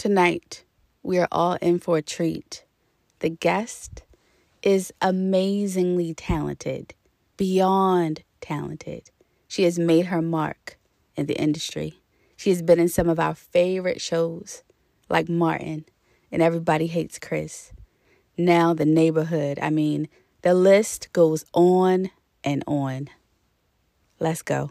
Tonight, we are all in for a treat. The guest is amazingly talented, beyond talented. She has made her mark in the industry. She has been in some of our favorite shows, like Martin and Everybody Hates Chris. Now, The Neighborhood. I mean, the list goes on and on. Let's go.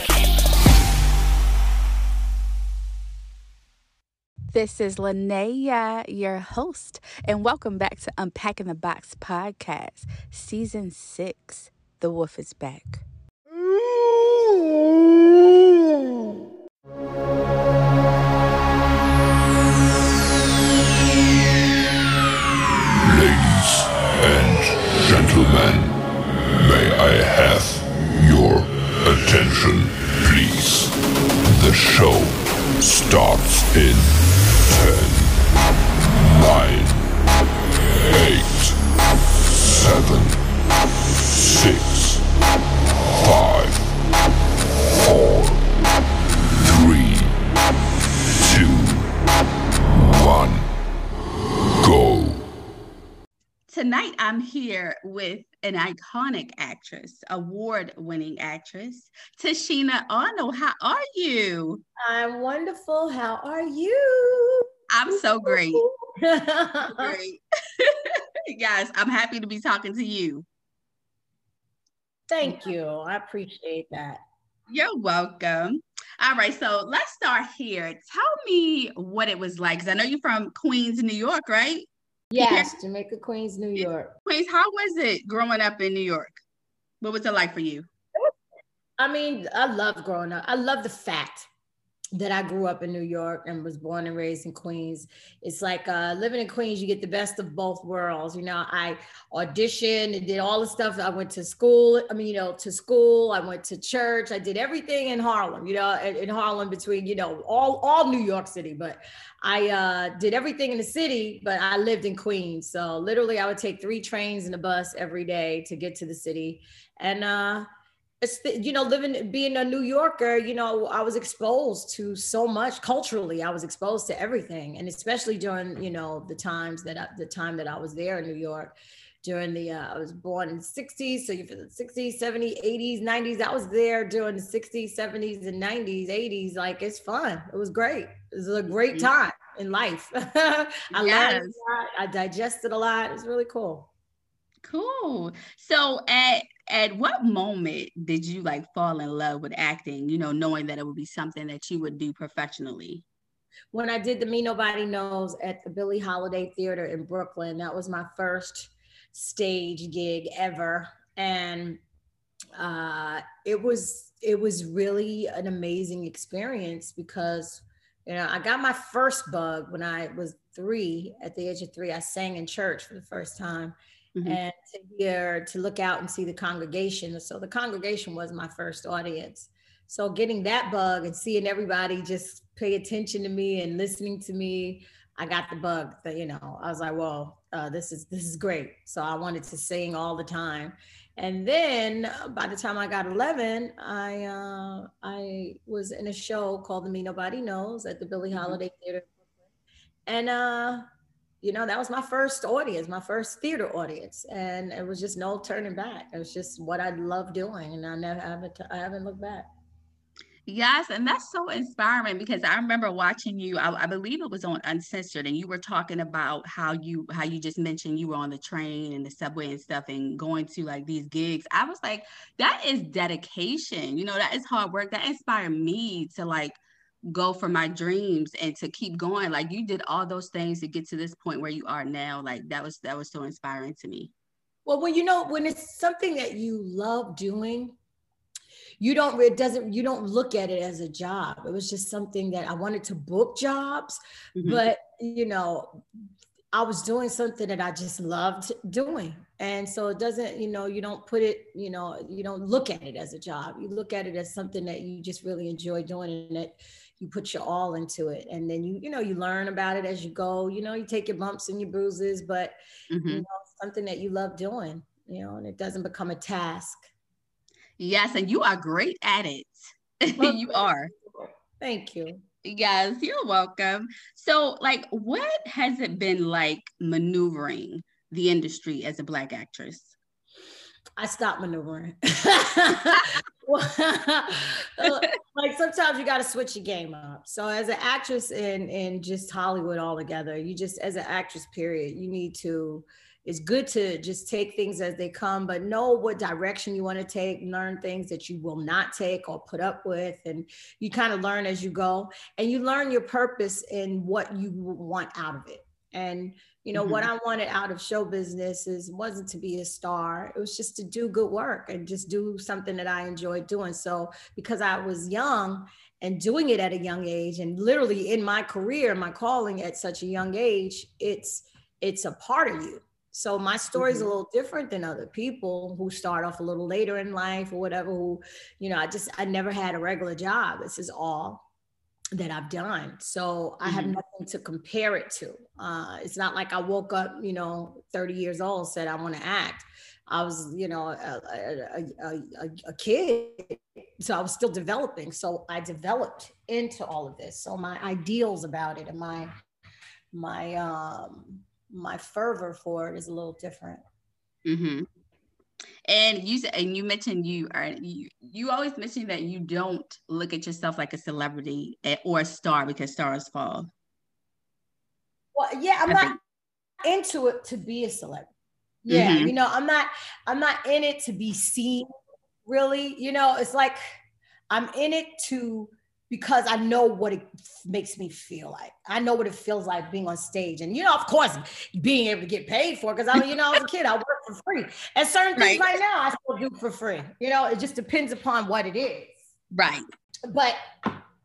This is Linnea, your host, and welcome back to Unpacking the Box podcast, season six. The Wolf is back. Ladies and gentlemen, may I have your attention, please? The show starts in 10, 9, 8, 7, 6, 5, 4, 3, 2, 1, go. Tonight, I'm here with an iconic actress, award winning actress, Tichina Arnold. How are you? I'm wonderful. How are you? I'm so great. great. yes, I'm happy to be talking to you. Thank you. I appreciate that. You're welcome. All right, so let's start here. Tell me what it was like, because I know you're from Queens, New York, right? Yes, Jamaica, Queens, New York. Queens, how was it growing up in New York? What was it like for you? I mean, I love growing up. I love the fact that I grew up in New York and was born and raised in Queens. It's like uh, living in Queens, you get the best of both worlds. You know, I auditioned and did all the stuff. I went to school, I mean, you know, to school, I went to church, I did everything in Harlem, you know, in, in Harlem between, you know, all, all New York City. But I uh, did everything in the city, but I lived in Queens. So literally, I would take three trains and a bus every day to get to the city. And, uh, you know living being a new yorker you know i was exposed to so much culturally i was exposed to everything. And especially during you know the times that I, the time that i was there in new york during the uh, i was born in the 60s so you feel the 60s 70s 80s 90s i was there during the 60s 70s and 90s 80s like it's fun. It was great. It was a great time in life. I Yes. learned a lot. I digested a lot. It was really cool. Cool. So at at what moment did you like fall in love with acting, you know, knowing that it would be something that you would do professionally? when I did the Me Nobody Knows at the Billie Holiday Theater in Brooklyn. That was my first stage gig ever, and uh, it was it was really an amazing experience because you know I got my first bug when I was three. At the age of three, I sang in church for the first time. Mhm. And to hear, to look out and see the congregation. So the congregation was my first audience. So getting that bug and seeing everybody just pay attention to me and listening to me, I got the bug that, you know, I was like, well, uh, this is, this is great. So I wanted to sing all the time. And then uh, by the time I got 11, I, uh, I was in a show called The Me Nobody Knows at the Billie Holiday Theater. And, uh, you know, that was my first audience, my first theater audience. And it was just no turning back. It was just what I love doing. And I never haven't, I haven't looked back. Yes, and that's so inspiring because I remember watching you. I, I believe it was on Uncensored, and you were talking about how you how you just mentioned you were on the train and the subway and stuff, and going to like these gigs. I was like, that is dedication. You know, that is hard work. That inspired me to like go for my dreams and to keep going. Like you did all those things to get to this point where you are now. Like that was that was so inspiring to me. Well, when you know, when it's something that you love doing, you don't it doesn't you don't look at it as a job it was just something that i wanted to book jobs Mhm. but you know I was doing something that I just loved doing. And so it doesn't, you know, you don't put it, you know, you don't look at it as a job. You look at it as something that you just really enjoy doing and that you put your all into it. And then you, you know, you learn about it as you go. You know, you take your bumps and your bruises, but mm-hmm. you know, something that you love doing, you know, and it doesn't become a task. Yes, and you are great at it. you are. Thank you. Yes, you're welcome. So, like, what has it been like maneuvering the industry as a Black actress? I stopped maneuvering. like sometimes you got to switch your game up. So as an actress in in just Hollywood altogether, you just as an actress period, you need to it's good to just take things as they come, but know what direction you want to take, learn things that you will not take or put up with. And you kind of learn as you go and you learn your purpose and what you want out of it. And you know mm-hmm. what I wanted out of show business is wasn't to be a star. It was just to do good work and just do something that I enjoyed doing. So because I was young and doing it at a young age and literally in my career, my calling at such a young age, it's it's a part of you so my story is mm-hmm. a little different than other people who start off a little later in life or whatever. Who, you know, I just I never had a regular job. This is all that I've done. So I have mm-hmm. nothing to compare it to. Uh, it's not like I woke up, you know, 30 years old, said I want to act. I was, you know, a, a, a, a, kid. So I was still developing. So I developed into all of this. So my ideals about it and my my um my fervor for it is a little different. Mm-hmm. And you and you mentioned you are you you always mention that you don't look at yourself like a celebrity eh, or a star because stars fall. Well, yeah, I'm not into it to be a celebrity. Yeah, mm-hmm. you know, I'm not I'm not in it to be seen really. You know, it's like I'm in it to because I know what it makes me feel like. I know what it feels like being on stage. And, you know, of course, being able to get paid for because I you know, as a kid, I work for free. And certain things right. right now I still do for free. You know, it just depends upon what it is. Right. But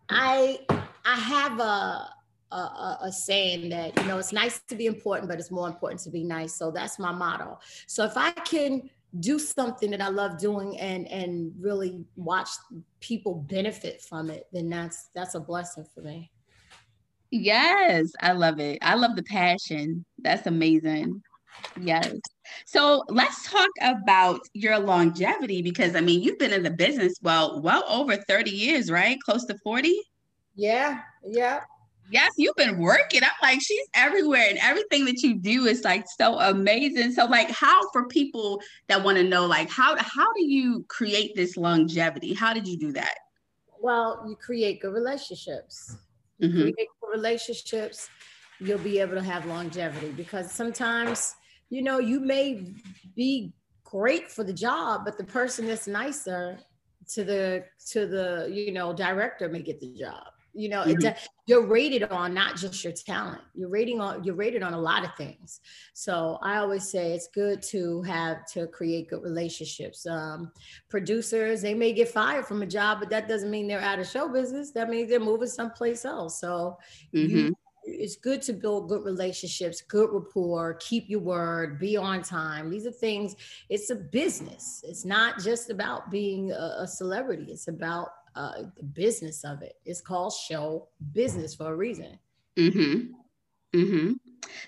I I have a a, a, saying that you know it's nice to be important, but it's more important to be nice. So that's my motto. So if I can do something that I love doing and and really watch people benefit from it, then that's that's a blessing for me. Yes, I love it. I love the passion. That's amazing. Yes. So let's talk about your longevity because I mean you've been in the business well well over 30 years, right? Close to 40? Yeah, yeah yes, you've been working. I'm like, she's everywhere, and everything that you do is like so amazing. So, like, how for people that want to know, like, how how do you create this longevity? How did you do that? Well, you create good relationships. You mm-hmm. create good relationships, you'll be able to have longevity because sometimes, you know, you may be great for the job, but the person that's nicer to the to the you know director may get the job. You know mm-hmm. it, you're rated on not just your talent. You're rating on you're rated on a lot of things. So i always say it's good to have to create good relationships. Um, producers they may get fired from a job but that doesn't mean they're out of show business. That means they're moving someplace else. So mm-hmm. you, it's good to build good relationships, good rapport, keep your word, be on time. These are things, it's a business. It's not just about being a, a celebrity, it's about uh, the business of it. It's called show business for a reason. Mm-hmm. Mm-hmm.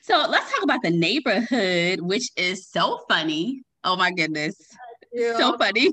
So let's talk about the neighborhood, which is so funny. Oh my goodness. Yeah. So funny.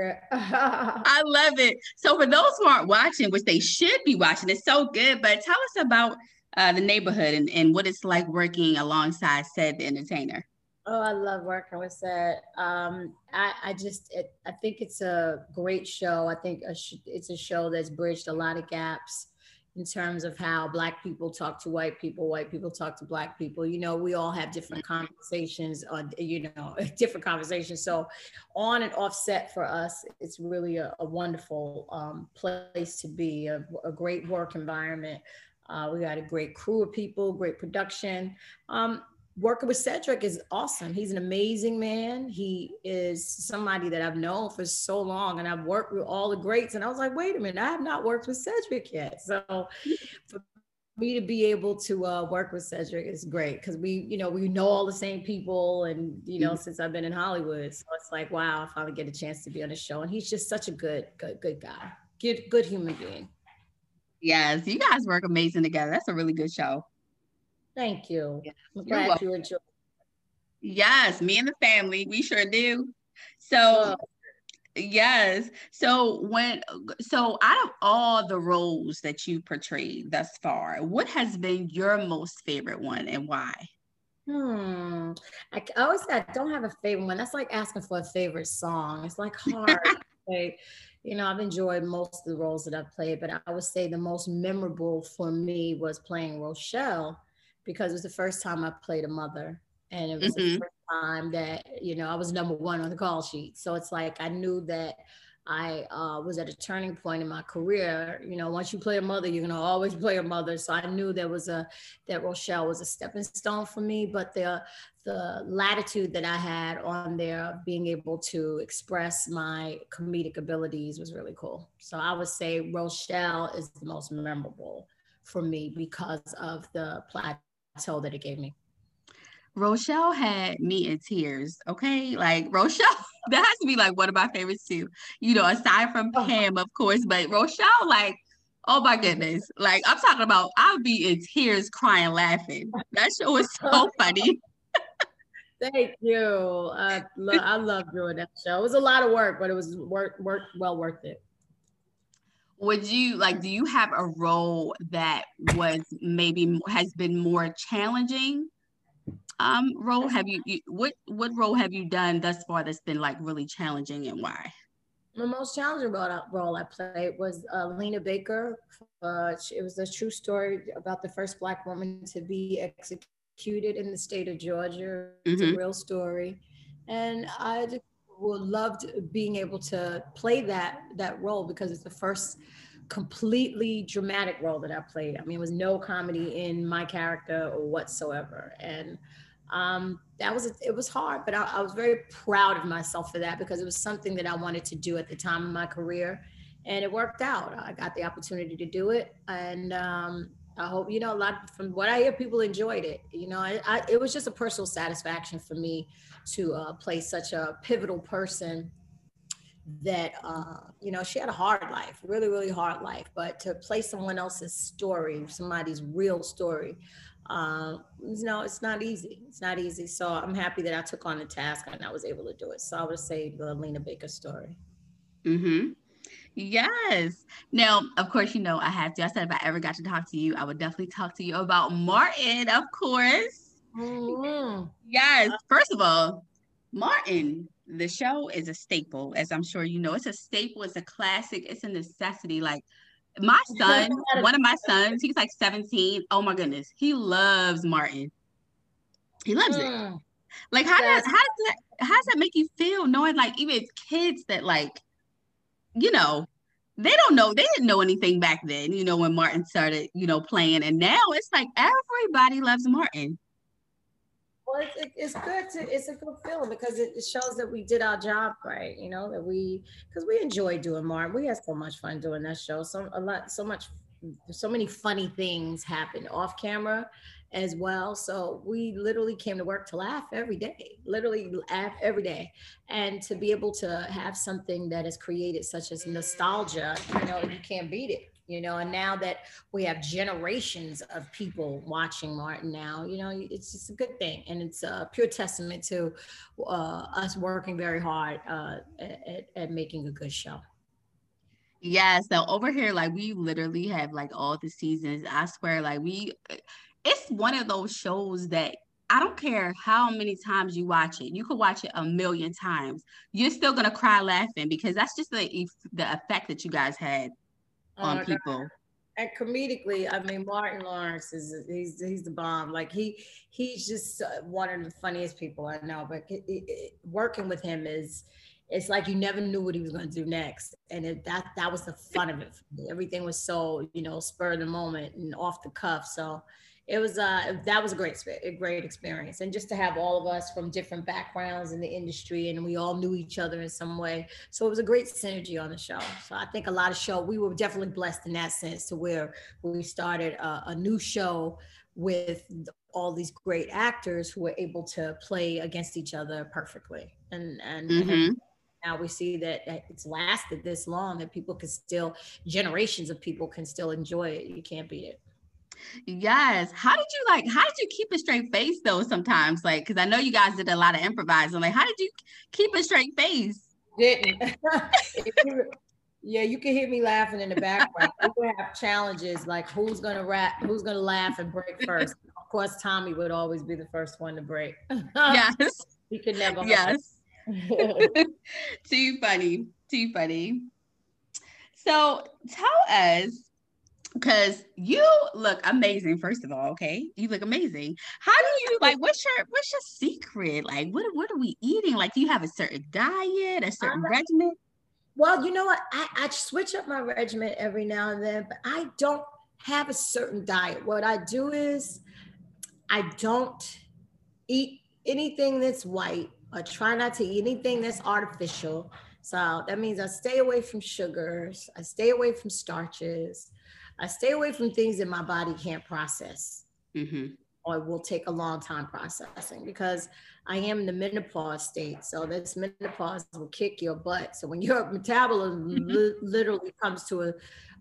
I love it. So for those who aren't watching, which they should be watching, it's so good. But tell us about uh, the neighborhood and, and what it's like working alongside Ced the Entertainer. Oh, I love working with Ced. Um, I, I just, it, I think it's a great show. I think a sh- it's a show that's bridged a lot of gaps in terms of how Black people talk to white people, white people talk to Black people. You know, we all have different conversations on, you know, different conversations. So, on and offset for us, it's really a, a wonderful um, place to be, a, a great work environment. Uh, we got a great crew of people, great production. Um, working with Cedric is awesome. He's an amazing man. He is somebody that I've known for so long, and I've worked with all the greats. And I was like, wait a minute, I have not worked with Cedric yet. So for me to be able to uh, work with Cedric is great because we, you know, we know all the same people, and you know, mm-hmm. since I've been in Hollywood, so it's like, wow, I finally get a chance to be on the show, and he's just such a good, good, good guy, good, good human being. Yes, you guys work amazing together. That's a really good show. Thank you. I'm glad you enjoyed. Yes, me and the family, we sure do. So, yes. So when so out of all the roles that you portrayed thus far, what has been your most favorite one and why? Hmm. I, I always say I don't have a favorite one. That's like asking for a favorite song. It's like hard. like, you know, I've enjoyed most of the roles that I've played, but I would say the most memorable for me was playing Rochelle because it was the first time I played a mother and it was mm-hmm. the first time that you know I was number one on the call sheet. So it's like I knew that I uh, was at a turning point in my career. You know, once you play a mother, you're gonna always play a mother. So I knew there was a that Rochelle was a stepping stone for me. But the the latitude that I had on there, being able to express my comedic abilities, was really cool. So I would say Rochelle is the most memorable for me because of the plateau that it gave me. Rochelle had me in tears. Okay. Like Rochelle, that has to be like one of my favorites too. You know, aside from oh. Pam, of course, but Rochelle, like, oh my goodness. Like I'm talking about, I'll be in tears, crying, laughing. That show was so funny. Thank you. Uh, I love doing that show. It was a lot of work, but it was work, work, well worth it. Would you like? Do you have a role that was maybe has been more challenging um, role have you, you what what role have you done thus far that's been like really challenging and why? The most challenging role I played was uh, Lena Baker. Uh, it was a true story about the first Black woman to be executed in the state of Georgia. It's mm-hmm. a real story, and I just loved being able to play that that role because it's the first completely dramatic role that I played. I mean, it was no comedy in my character or whatsoever, and um, that was it was hard, but I, I, was very proud of myself for that because it was something that I wanted to do at the time of my career, and it worked out. I got the opportunity to do it, and um, I hope you know a lot from what I hear, people enjoyed it. You know, I, I, it was just a personal satisfaction for me to uh, play such a pivotal person that uh, you know she had a hard life really really hard life but to play someone else's story somebody's real story uh, you know, it's not easy. It's not easy. So I'm happy that I took on the task and I was able to do it. So I would say the Lena Baker story. Mm-hmm. Yes. Now, of course, you know I have to. I said if I ever got to talk to you, I would definitely talk to you about Martin, of course. Mm-hmm. Yes. First of all, Martin, the show is a staple, as I'm sure you know. It's a staple. It's a classic. It's a necessity. Like my son, one of my sons, he's like 17. Oh my goodness, he loves Martin. He loves mm. it. Like how does how does that how does that make you feel knowing like even kids that like, you know, they don't know they didn't know anything back then, you know, when Martin started, you know, playing. And now it's like everybody loves Martin. Well, it's, it's good to it's a good feeling because it, shows that we did our job right. You know that we because we enjoy doing Martin. We had so much fun doing that show. So a lot, so much, so many funny things happened off camera as well. So we literally came to work to laugh every day, literally laugh every day. And to be able to have something that is created such as nostalgia, you know, you can't beat it you know and now that we have generations of people watching martin now you know it's just a good thing and it's a pure testament to uh, us working very hard uh, at, at making a good show yeah so over here like we literally have like all the seasons i swear like we it's one of those shows that I don't care how many times you watch it. You could watch it a million times. You're still gonna cry laughing because that's just the the effect that you guys had on uh, people. And comedically, I mean, Martin Lawrence is he's he's the bomb. Like he he's just uh, one of the funniest people I know. But it, it, working with him is it's like you never knew what he was going to do next, and it, that that was the fun of it. Everything was so you know spur of the moment and off the cuff. So it was uh that was a great a great experience. And just to have all of us from different backgrounds in the industry and we all knew each other in some way. So it was a great synergy on the show. So i think a lot of show we were definitely blessed in that sense to where we started a, a new show with all these great actors who were able to play against each other perfectly. And and, mm-hmm. and now we see that it's lasted this long that people can still generations of people can still enjoy it. You can't beat it Yes. How did you like? How did you keep a straight face though? Sometimes, like, because I know you guys did a lot of improvising. Like, how did you keep a straight face? Didn't. yeah, you can hear me laughing in the background. we have challenges like who's gonna rap, who's gonna laugh and break first. Of course, Tommy would always be the first one to break. yes. He could never. Yes. Too funny. Too funny. So tell us because you look amazing first of all okay? You look amazing. How do you like what's your what's your secret? Like what what are we eating? Like do you have a certain diet a certain regimen? Well you know what? I, I switch up my regimen every now and then but i don't have a certain diet. What i do is i don't eat anything that's white or try not to eat anything that's artificial. So that means i stay away from sugars. I stay away from starches I stay away from things that my body can't process. Mm-hmm. Or will take a long time processing because I am in the menopause state. So this menopause will kick your butt. So when your metabolism li- literally comes to a,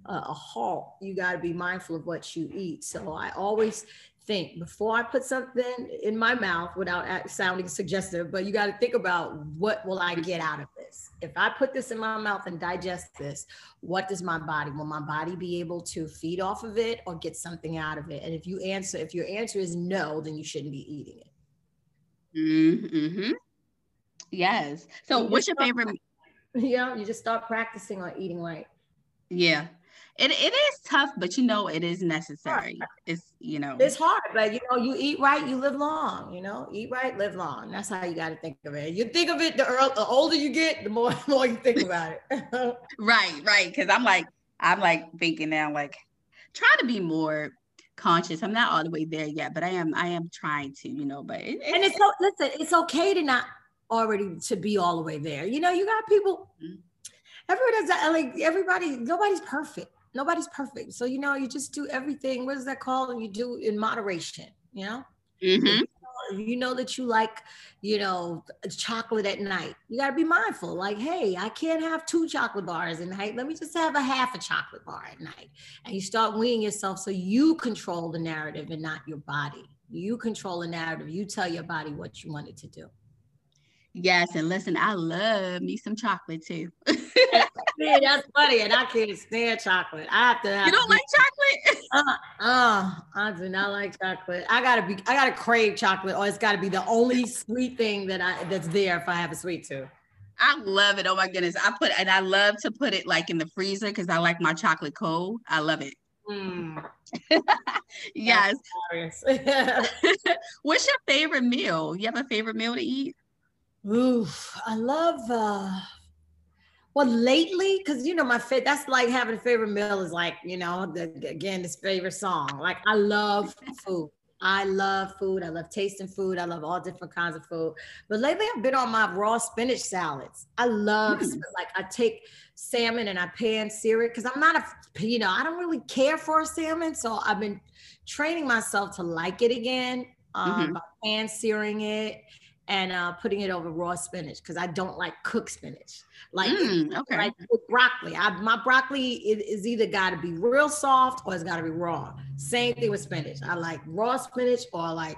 a halt, you got to be mindful of what you eat. So I always think before I put something in my mouth without sounding suggestive, but you got to think about what will I get out of this? If I put this in my mouth and digest this, what does my body, will my body be able to feed off of it or get something out of it? And if you answer, if your answer is no, then you shouldn't be eating it. Mm-hmm. Yes. So what's your favorite? Yeah, you just start practicing on eating right. Yeah. It, it is tough, but you know it is necessary. It's you know it's hard, but you know you eat right, you live long. You know, eat right, live long. That's how you got to think of it. You think of it the, early, the older you get, the more the more you think about it. right, right. Because I'm like I'm like thinking now, like trying to be more conscious. I'm not all the way there yet, but I am I am trying to, you know. But it, it, and it's so listen, it's okay to not already to be all the way there. You know, you got people. Mm-hmm. Everybody does like everybody. Nobody's perfect nobody's perfect. So, you know, you just do everything. What is that called? And you do in moderation, you know? Mm-hmm. You know that you like, you know, chocolate at night. You got to be mindful. Like, hey, I can't have two chocolate bars at night. Let me just have a half a chocolate bar at night. And you start weaning yourself so you control the narrative and not your body. You control the narrative. You tell your body what you want it to do. Yes, and listen, I love me some chocolate too. yeah, that's funny, and I can't stand chocolate. I have to. Have you don't to like chocolate? Uh, uh, I do not like chocolate. I gotta be. I gotta crave chocolate, or it's gotta be the only sweet thing that I that's there if I have a sweet tooth. I love it. Oh my goodness, I put and I love to put it like in the freezer because I like my chocolate cold. I love it. Mm. yes. What's your favorite meal? You have a favorite meal to eat? Oof, I love uh well lately, because you know, my fit that's like having a favorite meal is like, you know, the, again, this favorite song. Like I love food. I love food. I love tasting food. I love all different kinds of food. But lately I've been on my raw spinach salads. I love mm. like I take salmon and I pan sear it because I'm not a you know, I don't really care for salmon. So I've been training myself to like it again. Um, mm-hmm. by pan searing it and uh, putting it over raw spinach because I don't like cooked spinach. Like, mm, okay. like broccoli, I, my broccoli is, either got to be real soft or it's got to be raw. Same thing with spinach. I like raw spinach or like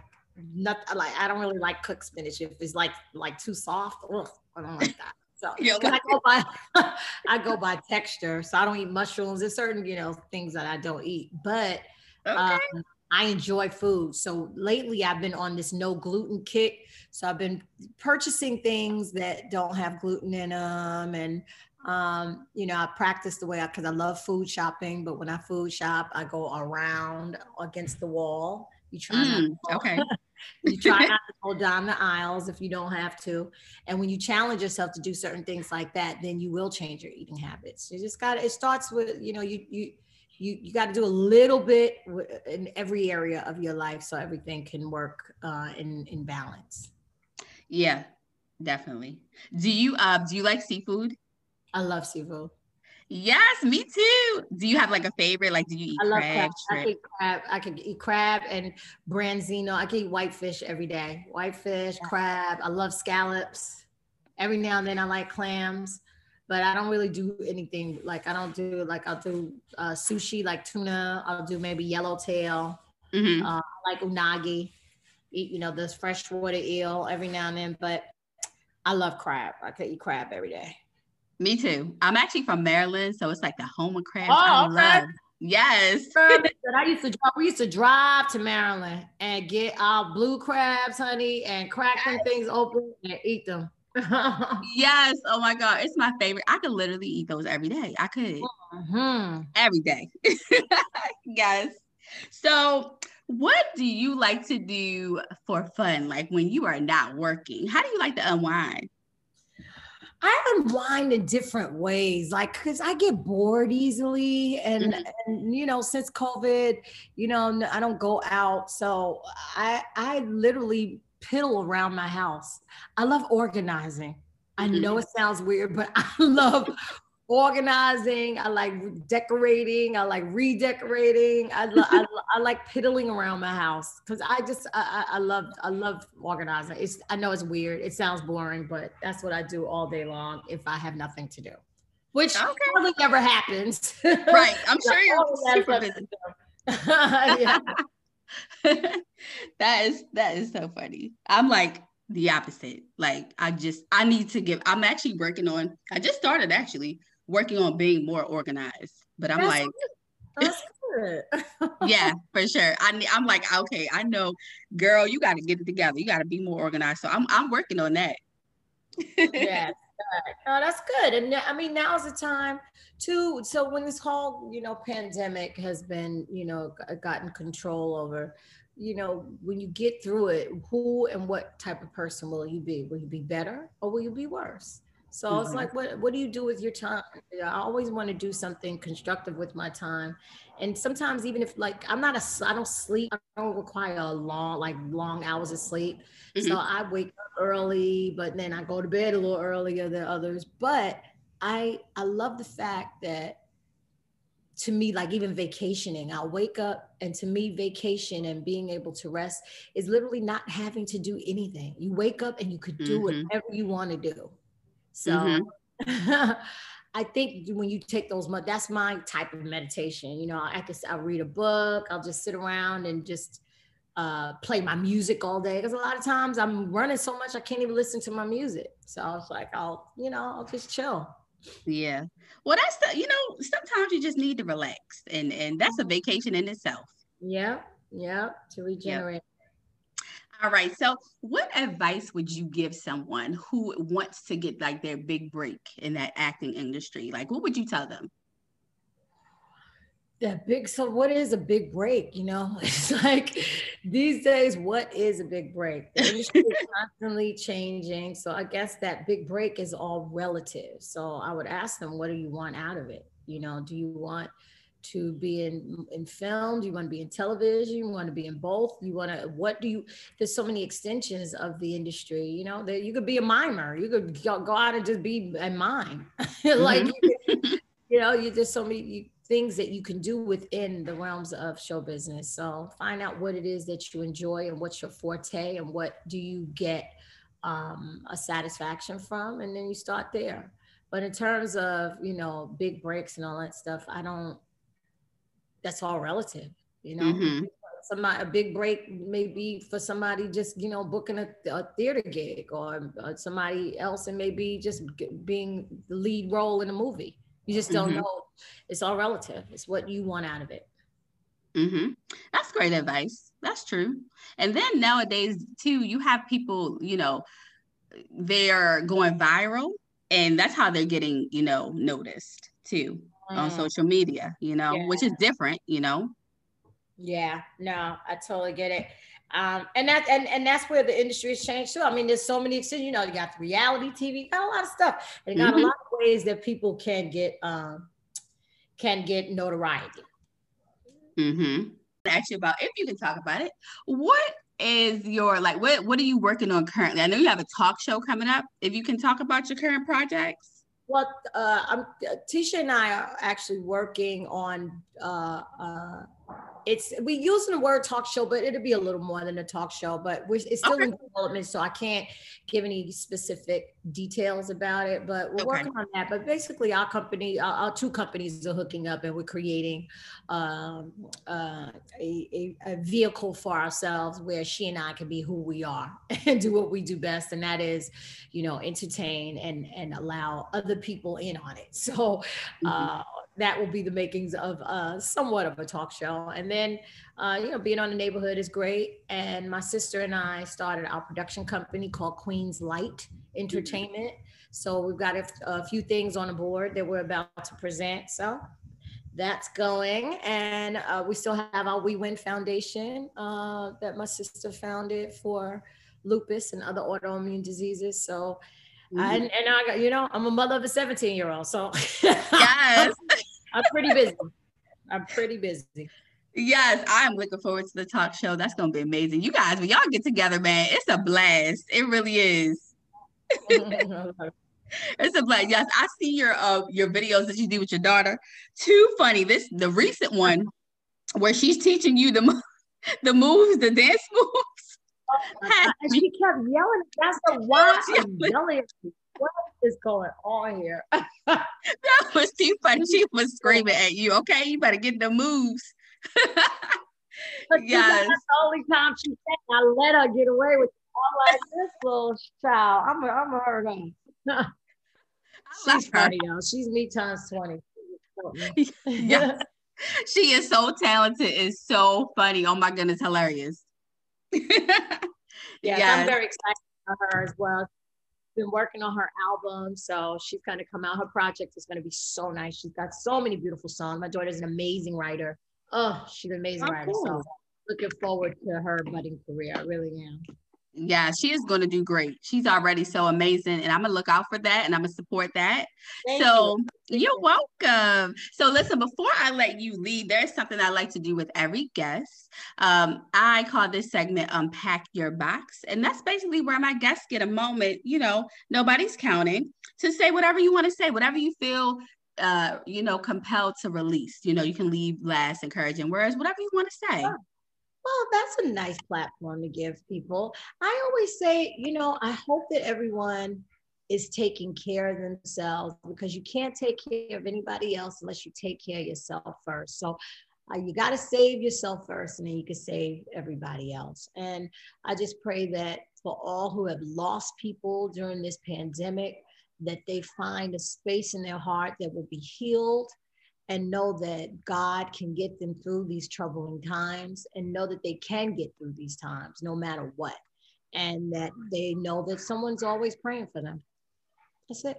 nothing. like I don't really like cooked spinach. If it's like like too soft, ugh, I don't like that. So I go by I go by texture. So I don't eat mushrooms. There's certain you know things that I don't eat, but. Okay. Um, I enjoy food. So lately I've been on this no gluten kick. So I've been purchasing things that don't have gluten in them. And, um, you know, I practice the way I, cause I love food shopping, but when I food shop, I go around against the wall. You try mm, not okay. you try not to go down the aisles if you don't have to. And when you challenge yourself to do certain things like that, then you will change your eating habits. You just got to, it starts with, you know, you, you, you you got to do a little bit in every area of your life so everything can work uh, in in balance. Yeah, definitely. Do you uh do you like seafood? I love seafood. Yes, me too. Do you have like a favorite? Like, do you eat I love crab? crab. I eat crab. I could eat crab and branzino. I can eat whitefish every day. Whitefish, yeah. crab. I love scallops. Every now and then I like clams but I don't really do anything like I don't do like I'll do uh, sushi like tuna. I'll do maybe yellowtail, mm-hmm. uh, like unagi. Eat you know this freshwater eel every now and then, but I love crab. I could eat crab every day. Me too. I'm actually from Maryland, so it's like the home of crabs. Oh, I okay. love. Yes. I used to drive, we used to drive to Maryland and get our blue crabs, honey, and crack yes. them things open and eat them. yes. Oh my God. It's my favorite. I could literally eat those every day. I could. Mm-hmm. Every day. yes. So, what do you like to do for fun? Like when you are not working, how do you like to unwind? I unwind in different ways, like because I get bored easily, and mm-hmm. and you know since COVID, you know I don't go out, so I I literally piddle around my house. I love organizing. I know mm-hmm. it sounds weird, but I love organizing. I like decorating. I like redecorating. I, lo- I, I, like piddling around my house because I just I, I, love I love organizing. It's I know it's weird. It sounds boring, but that's what I do all day long if I have nothing to do, which okay. probably never happens. Right. I'm sure you're super busy. yeah. that is that is so funny. I'm like the opposite. Like I just I need to give. I'm actually working on. I just started actually working on being more organized. But I'm That's like. That's yeah, for sure. I I'm like, okay, I know, girl, you got to get it together. You got to be more organized. So I'm I'm working on that. Oh, that's good. And I mean, now's the time to. So when this whole, you know, pandemic has been, you know, uh, gotten control over, you know, when you get through it, who and what type of person will you be? Will you be better or will you be worse? So mm-hmm. it's like, what what do you do with your time? I always want to do something constructive with my time, and sometimes even if like I'm not a, I don't sleep, I don't require a long like long hours of sleep. Mm-hmm. So I wake up early, but then I go to bed a little earlier than others. But I I love the fact that to me, like even vacationing, I'll wake up and to me, vacation and being able to rest is literally not having to do anything. You wake up and you could do mm-hmm. whatever you want to do. So mm-hmm. I think when you take those, months, that's my type of meditation. You know, I can I'll read a book. I'll just sit around and just uh, play my music all day because a lot of times I'm running so much I can't even listen to my music. So I was like, I'll you know I'll just chill. Yeah. Well, that's the you know sometimes you just need to relax and and that's a vacation in itself. Yeah. Yeah. To regenerate. Yep. All right. So, what advice would you give someone who wants to get like their big break in that acting industry? Like, what would you tell them? That big. So, what is a big break? You know, it's like these days, what is a big break? The industry is constantly changing. So, I guess that big break is all relative. So, I would ask them, what do you want out of it? You know, do you want to be in in film? Do you want to be in television? You want to be in both? You want to what do you there's so many extensions of the industry you know? That you could be a mimer. You could go, out and just be a mime. Like mm-hmm. you know you just so many things that you can do within the realms of show business. So find out what it is that you enjoy and what's your forte and what do you get um, a satisfaction from and then you start there. But in terms of you know big breaks and all that stuff i don't that's all relative, you know. Mm-hmm. Somebody, a big break may be for somebody just you know booking a, a theater gig, or uh, somebody else, and maybe just being the lead role in a movie. You just don't mm-hmm. know. It's all relative. It's what you want out of it. Mm-hmm. That's great advice. That's true. And then nowadays too, you have people, you know, they're going viral, and that's how they're getting, you know, noticed too mm. on social media, you know, yeah. which is different, you know. Yeah, no, I totally get it. Um, and that and, and that's where the industry has changed too. I mean, there's so many, you know, you got the reality TV, got a lot of stuff. And got mm-hmm. a lot of ways that people can get um can get notoriety. Mm-hmm. Actually, about if you can talk about it, what is your like what what are you working on currently? I know you have a talk show coming up. If you can talk about your current projects. Well, uh, I'm, Tisha and I are actually working on uh, uh, it's we using the word talk show, but it'll be a little more than a talk show. But it's still okay. in development, so I can't give any specific details about it. But we're okay. working on that. But basically, our company, our, our, two companies are hooking up, and we're creating um, uh, a, a, a vehicle for ourselves where she and I can be who we are and do what we do best, and that is, you know, entertain and and allow other people in on it. So. Uh, mm-hmm that will be the makings of uh, somewhat of a talk show. And then, uh, you know, being on the neighborhood is great. And my sister and I started our production company called Queen's Light Entertainment. So we've got a, a few things on the board that we're about to present. So that's going. And uh, we still have our We Win Foundation uh, that my sister founded for lupus and other autoimmune diseases. So Mm-hmm. And, and I got, you know, I'm a mother of a 17 year old. So yes, I'm pretty busy. I'm pretty busy. Yes, I'm looking forward to the talk show. That's gonna be amazing. You guys, when y'all get together, man, it's a blast. It really is. it's a blast. Yes, I see your uh your videos that you do with your daughter. Too funny. This the recent one where she's teaching you the the moves, the dance moves. And she kept yelling. That's the why I'm yelling. What is going on here? that was too funny. She was screaming at you. Okay, you better get the moves. yes. That's the only time she said I let her get away with it. I'm like this little child. I'm a, I'm a her. She's funny though. She's me times 20. yes. she is so talented. It's so funny. Oh my goodness, hilarious. yes, yes, I'm very excited for her as well. Been working on her album, so she's going to come out. Her project is going to be so nice. She's got so many beautiful songs. My daughter's an amazing writer. Oh, she's an amazing oh, writer. Cool. So looking forward to her budding career. I really am yeah, she is going to do great. She's already so amazing, and I'm gonna look out for that, and I'm gonna support that. Thank so you. you're welcome. So listen, before I let you lead, there's something I like to do with every guest. Um, I call this segment "Unpack Your Box," and that's basically where my guests get a moment. You know, nobody's counting to say whatever you want to say, whatever you feel uh you know compelled to release you know you can leave last encouraging words whatever you want to say sure. Well, that's a nice platform to give people. I always say, you know, I hope that everyone is taking care of themselves because you can't take care of anybody else unless you take care of yourself first. So uh, you got to save yourself first and then you can save everybody else. And I just pray that for all who have lost people during this pandemic, that they find a space in their heart that will be healed and know that God can get them through these troubling times and know that they can get through these times no matter what. And that mm-hmm. they know that someone's always praying for them. That's it.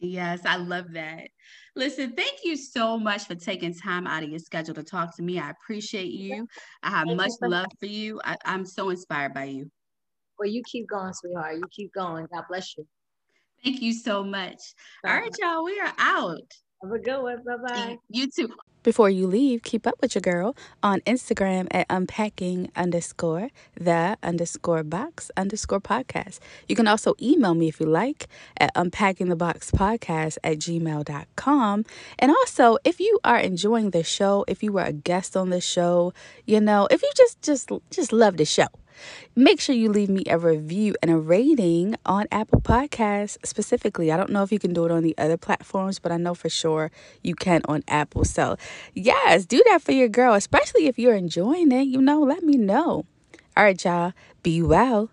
Yes, I love that. Listen, thank you so much for taking time out of your schedule to talk to me. I appreciate you. I have thank much love for you. I, I'm so inspired by you. Well, you keep going, sweetheart. You keep going. God bless you. Thank you so much. All right, y'all, we are out. Have a good one. Bye bye. You too. Before you leave, keep up with your girl on Instagram at unpacking underscore the underscore box underscore podcast. You can also email me if you like at unpackingtheboxpodcast at gmail.com. And also, if you are enjoying the show, if you were a guest on the show, you know, if you just just just love the show Make sure you leave me a review and a rating on Apple Podcasts specifically. I don't know if you can do it on the other platforms, but I know for sure you can on Apple. So, yes, do that for your girl, especially if you're enjoying it. You know, let me know. All right, y'all, be well.